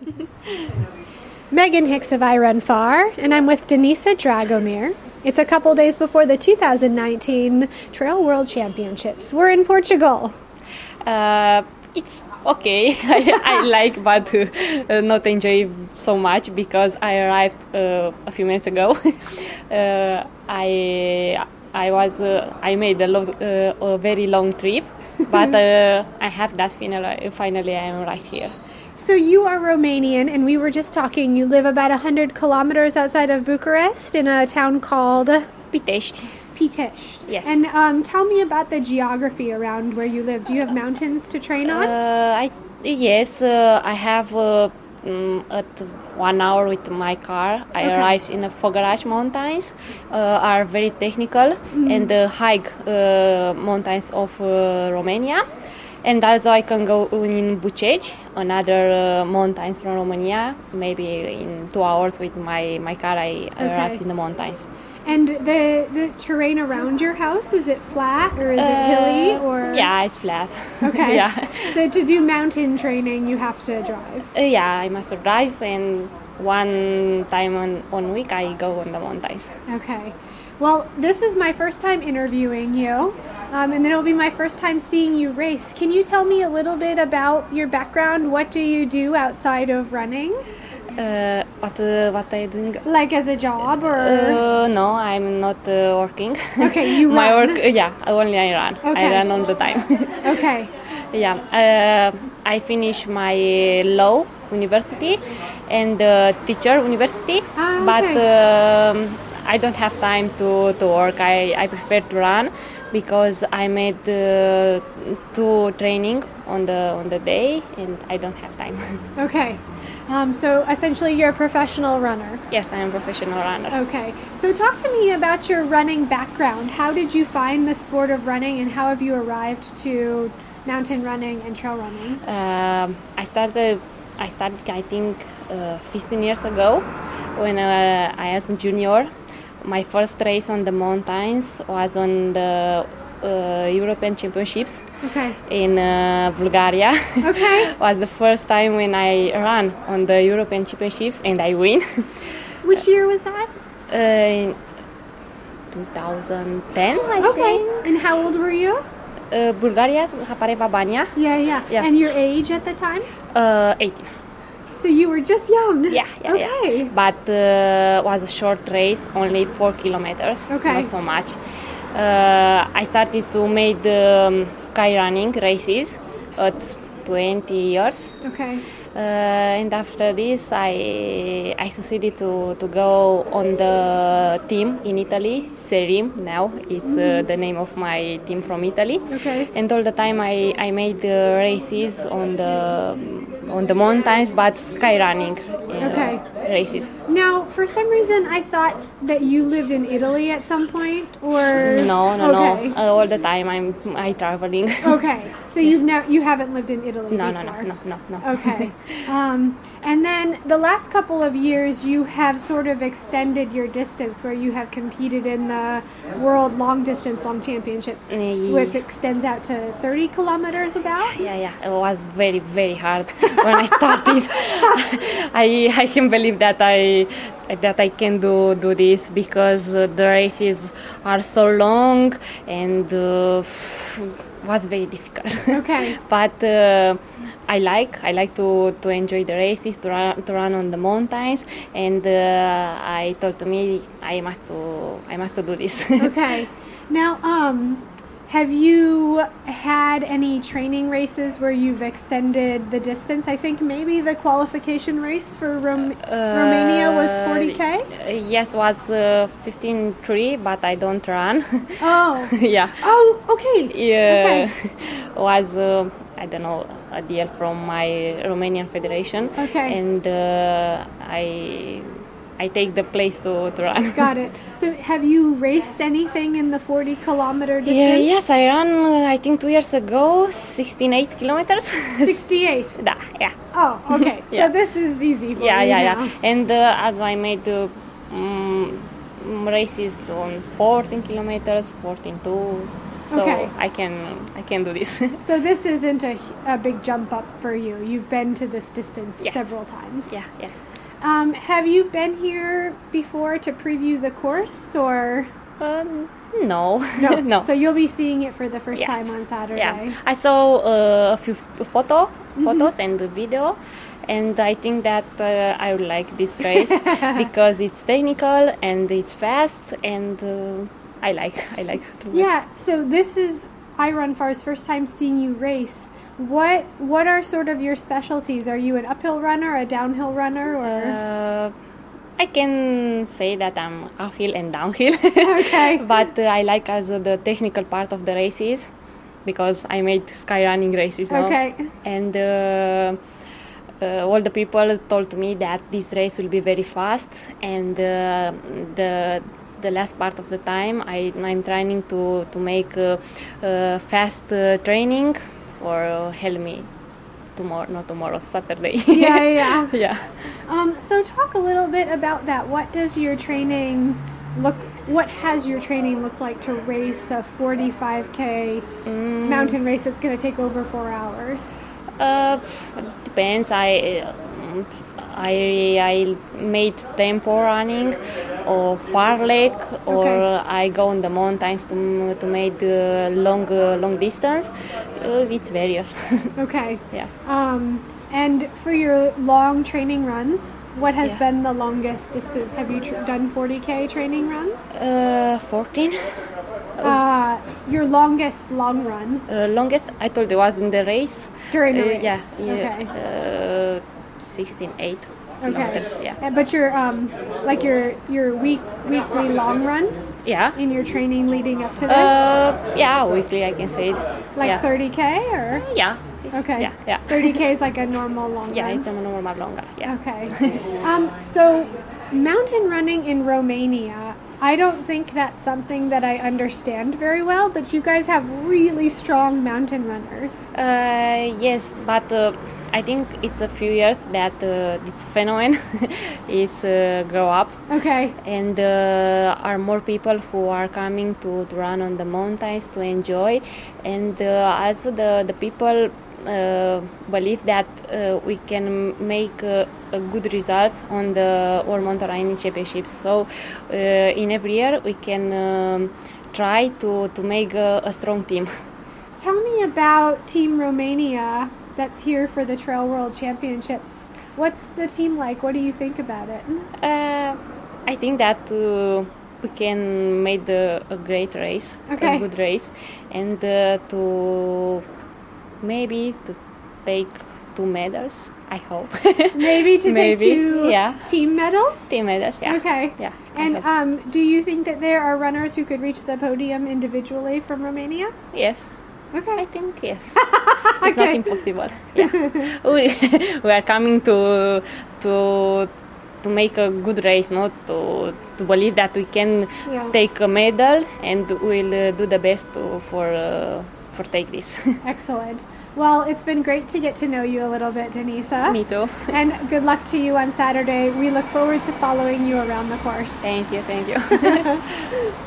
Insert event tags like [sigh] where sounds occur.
[laughs] Meghan Hicks of iRunFar, and I'm with Denisa Dragomir. It's a couple days before the 2019 Trail World Championships. We're in Portugal. Uh, it's okay. [laughs] I, I [laughs] like, but uh, not enjoy so much because I arrived uh, a few minutes ago. Uh, I I was uh, I made a, lo- uh, a very long trip, but I have that finally. Finally, I am right here. So you are Romanian, and we were just talking. You live about 100 kilometers outside of Bucharest in a town called Pitești. Pitești. Yes. And um, tell me about the geography around where you live. Do you have mountains to train on? Uh, I yes, uh, I have uh, mm, at one hour with my car. I Okay. arrived in the Făgăraș mountains. Uh, are very technical and the high uh, mountains of uh, Romania. And also I can go in Bucegi, another uh, mountains from Romania. Maybe in two hours with my, my car, I arrived in the mountains. And the the terrain around your house is it flat or is it hilly Uh, or yeah, it's flat. [laughs] Okay. yeah. So to do mountain training, you have to drive. Uh, yeah, I must drive, and one time on one week I go on the mountains. Okay. Well, this is my first time interviewing you, um, and then it'll be my first time seeing you race. Can you tell me a little bit about your background? What do you do outside of running, Uh, what uh, what are you doing? like as a job or? Uh, no, I'm not uh, working. Okay, you [laughs] run. My work, uh, yeah, only I run. Okay. I run all the time. [laughs] okay. yeah, uh, I finish my law university and uh, teacher university, Ah, but okay. um, I don't have time to, to work. I, I prefer to run because I made uh, two training on the on the day and I don't have time. [laughs] Okay. Um, so essentially, you're a professional runner. yes, I am a professional runner. Okay. So talk to me about your running background. How did you find the sport of running, and how have you arrived to mountain running and trail running? Um, I started. I started, I think, uh, 15 years ago when uh, I was a junior. My first race on the mountains was on the uh, European Championships Okay. in uh, Bulgaria. Okay. [laughs] was the first time when I ran on the European Championships and I win. [laughs] Which year was that? uh, in 2010, I Okay. think. And how old were you? Uh, Bulgaria, Sapareva Bania, Yeah, yeah. Yeah. And your age at the time? uh, 18. So you were just young. Yeah, yeah, okay. yeah. But uh, was a short race, only four kilometers. Okay. Not so much. Uh, I started to make um, sky running races at 20 years. Okay. Uh, and after this, I I succeeded to, to go on the team in Italy, Serim. Now it's uh, the name of my team from Italy. Okay. And all the time I, I made uh, races on the on the mountains, but sky running uh, Okay. races. Now, for some reason, I thought that you lived in Italy at some point, or No, no, okay. no. Uh, all the time I'm I traveling. [laughs] Okay. So you've never you haven't lived in Italy no, no, no, no, no, no. Okay. [laughs] Um, and then the last couple of years, you have sort of extended your distance where you have competed in the World Long Distance Long Championship, which extends out to 30 kilometers about. Yeah, yeah, it was very, very hard [laughs] when I started. [laughs] I I can believe that I that I can do do this because uh, the races are so long and uh, was very difficult. Okay. [laughs] but uh, I like I like to, to enjoy the races to run, to run on the mountains and uh, I told to me I must to I must to do this. [laughs] Okay. Now, um, have you had any training races where you've extended the distance? I think maybe the qualification race for Rom- Romania was 40k. Uh, yes, was uh, 15.3, but I don't run. [laughs] Oh. yeah. Oh, okay. Yeah. Okay. [laughs] was uh, I don't know a deal from my Romanian federation. Okay. And uh, I I take the place to, to run. [laughs] Got it. So, have you raced anything in the 40 kilometer distance? Yeah, yes, I ran. Uh, I think two years ago, [laughs] 68 kilometers. 68. Da, yeah. Oh, okay. [laughs] Yeah. So this is easy for yeah, you yeah, now. yeah. And uh, also I made uh, mm, mm, races on 14 kilometers, 14 to so Okay. I can I can do this. So this isn't a, a big jump up for you. You've been to this distance Yes. several times. yeah, yeah. Um, have you been here before to preview the course or Um, no, no? [laughs] no. So you'll be seeing it for the first Yes. time on Saturday. Yeah, I saw uh, a few photo, Mm-hmm. photos and the video, and I think that uh, I would like this race [laughs] because it's technical and it's fast, and uh, I like I like. Yeah. So this is iRunFar's first time seeing you race. What what are sort of your specialties? Are you an uphill runner, a downhill runner, or Uh, I can say that I'm uphill and downhill. Okay. [laughs] but uh, I like also the technical part of the races because I made sky running races now. Okay. And uh, uh, all the people told me that this race will be very fast and uh, the the last part of the time I, I'm trying to, to make uh, uh, fast uh, training for uh, help me tomorrow, not tomorrow, Saturday. [laughs] yeah, yeah. [laughs] yeah. Um, so talk a little bit about that. What does your training look? What has your training looked like to race a 45k Mm. mountain race that's going to take over four hours? Uh, depends. I um, I I made tempo running or fartlek, or Okay. I go in the mountains to to make the long uh, long distance. Uh, it's various. [laughs] Okay. yeah. Um, and for your long training runs, what has Yeah. been the longest distance? Have you tr- done 40k training runs? Uh, 14. Uh, your longest long run Uh, longest I told you was in the race. during a Uh, race. yeah. Okay. Yeah uh, 16, 8 kilometers. Okay. Yeah. Uh, But your um, like your your week weekly long run Yeah. in your training leading up to this, Uh, yeah, weekly I can say it. like yeah. 30k or Yeah. Okay. Yeah. Yeah. 30k is like a normal long Yeah, run. it's a normal longer. Yeah. Okay. [laughs] um, so, mountain running in Romania, I don't think that's something that I understand very well, but you guys have really strong mountain runners. Uh, yes, but uh, I think it's a few years that uh, this phenomenon [laughs] is uh, grow up, Okay. and uh, are more people who are coming to, to run on the mountains to enjoy, and uh, also the the people. Uh, believe that uh, we can make uh, a good results on the World Mountain Running Championships. So, uh, in every year we can um, try to, to make a strong team. Tell me about Team Romania that's here for the Trail World Championships. What's the team like? What do you think about it? Uh, I think that uh, we can make the, a great race, Okay. a good race, and uh, to maybe to take two medals. I hope [laughs] Maybe to take two yeah. team medals? Team medals. Yeah. Okay. Yeah. And um, do you think that there are runners who could reach the podium individually from Romania? yes, I think yes. [laughs] it's not impossible. Yeah. [laughs] we [laughs] we are coming to to to make a good race, not to to believe that we can Yeah. take a medal and we'll uh, do the best to, for uh, for take this. Excellent. Well, it's been great to get to know you a little bit, Denisa. Me too. And good luck to you on Saturday. We look forward to following you around the course. Thank you, thank you.